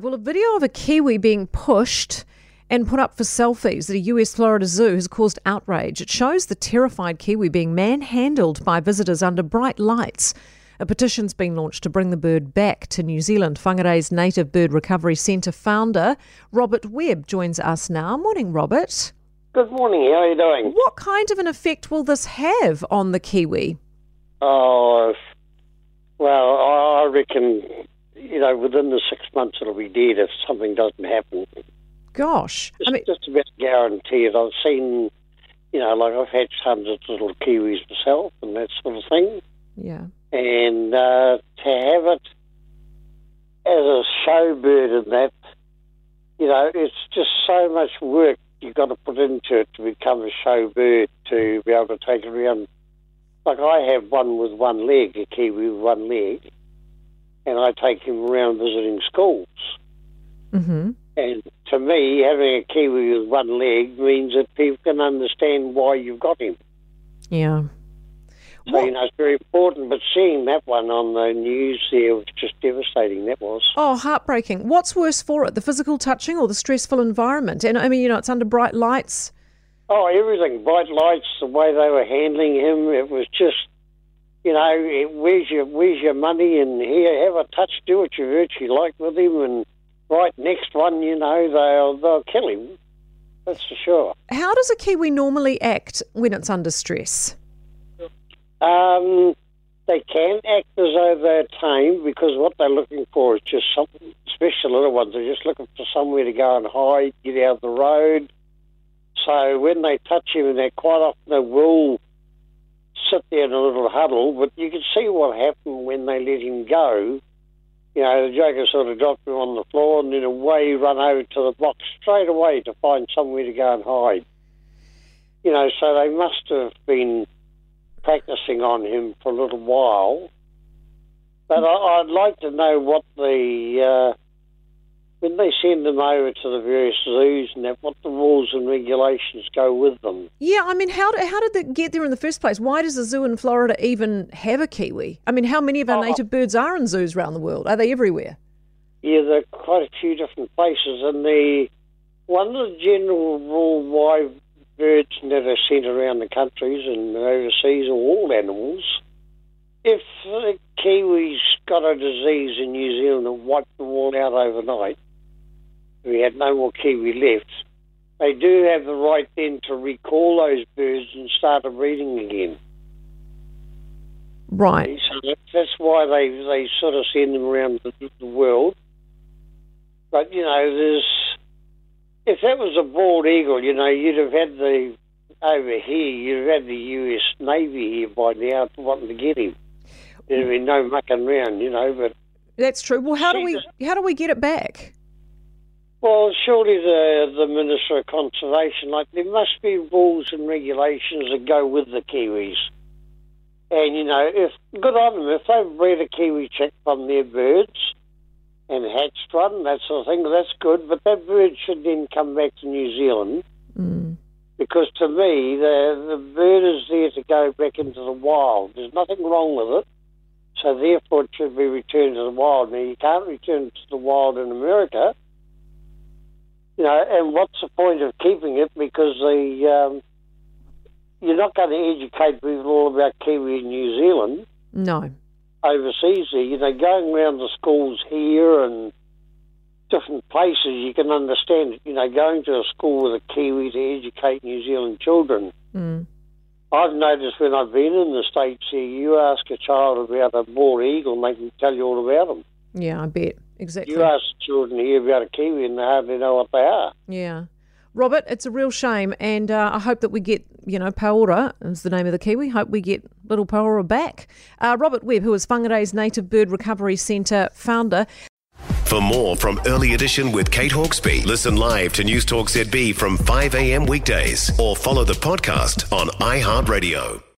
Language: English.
Well, a video of a kiwi being pushed and put up for selfies at a US Florida zoo has caused outrage. It shows the terrified kiwi being manhandled by visitors under bright lights. A petition's been launched to bring the bird back to New Zealand. Whangarei's Native Bird Recovery Centre founder, Robert Webb, joins us now. Morning, Robert. Good morning. How are you doing? What kind of an effect will this have on the kiwi? Oh, well, I reckon you know, within the six months it'll be dead if something doesn't happen. Gosh, Just, I mean, just about guaranteed. I've seen, you know, like I've had hundreds of little kiwis myself and that sort of thing, yeah, and uh, to have it as a show bird and that, you know, it's just so much work you've got to put into it to become a show bird to be able to take it around. Like I have one with one leg, a kiwi with one leg and I take him around visiting schools. mm-hmm. And to me, having a kiwi with one leg means that people can understand why you've got him. yeah. So, you know, it's very important. But seeing that one on the news there was just devastating, that was. Oh, heartbreaking. What's worse for it, the physical touching or the stressful environment? And I mean, you know, it's under bright lights. Oh, everything. Bright lights, the way they were handling him, it was just, you know, where's your where's your money? And here, have a touch, do what you virtually like with him. And right, next one, you know, they'll, they'll kill him. That's for sure. How does a kiwi normally act when it's under stress? Um, they can act as though they're tame because what they're looking for is just something, especially little ones, they're just looking for somewhere to go and hide, get out of the road. So when they touch him, they quite often they will sit there in a little huddle, but you can see what happened when they let him go. You know, the joker sort of dropped him on the floor and then away run over to the box straight away to find somewhere to go and hide. You know, so they must have been practicing on him for a little while. But I, I'd like to know what the uh, when they send them over to the various zoos and that, what the rules and regulations go with them. Yeah, I mean, how, did how did it get there in the first place? Why does a zoo in Florida even have a kiwi? I mean, how many of our Oh. native birds are in zoos around the world? Are they everywhere? Yeah, there are quite a few different places, and the one of the general rule why birds that are sent around the countries and overseas, are all animals, if the kiwis got a disease in New Zealand and wiped them all out overnight, we had no more kiwi left. They do have the right then to recall those birds and start a breeding again. Right. So that's why they they sort of send them around the, the world. But you know, there's if that was a bald eagle, you know, you'd have had the over here, you'd have had the U.S. Navy here by now wanting to get him. There'd be no mucking around, you know. But That's true. Well, how do we how do we get it back? Well, surely the the Minister of Conservation, like there must be rules and regulations that go with the kiwis. And you know, if good on them, if they've bred a kiwi chick from their birds and hatched one, that sort of thing, that's good. But that bird should then come back to New Zealand Mm. because to me, the the bird is there to go back into the wild. There's nothing wrong with it, so therefore it should be returned to the wild. Now you can't return to the wild in America, you know. And what's the point of keeping it? Because the um, you're not going to educate people all about kiwi in New Zealand No. overseas there, you know, going around the schools here and different places, you can understand it. You know, going to a school with a Kiwi to educate New Zealand children. Mm. I've noticed when I've been in the States here, you ask a child about a bald eagle and they can tell you all about them. Yeah, I bet exactly. You ask children here about a Kiwi and they hardly know what they are. Yeah. Robert, it's a real shame, and uh, I hope that we get, you know, Paora is the name of the Kiwi. Hope we get little Paora back. Uh, Robert Webb, who is Whangarei's Native Bird Recovery Centre founder. For more from Early Edition with Kate Hawkesby, listen live to News Talk ZB from 5 a.m. weekdays or follow the podcast on iHeartRadio.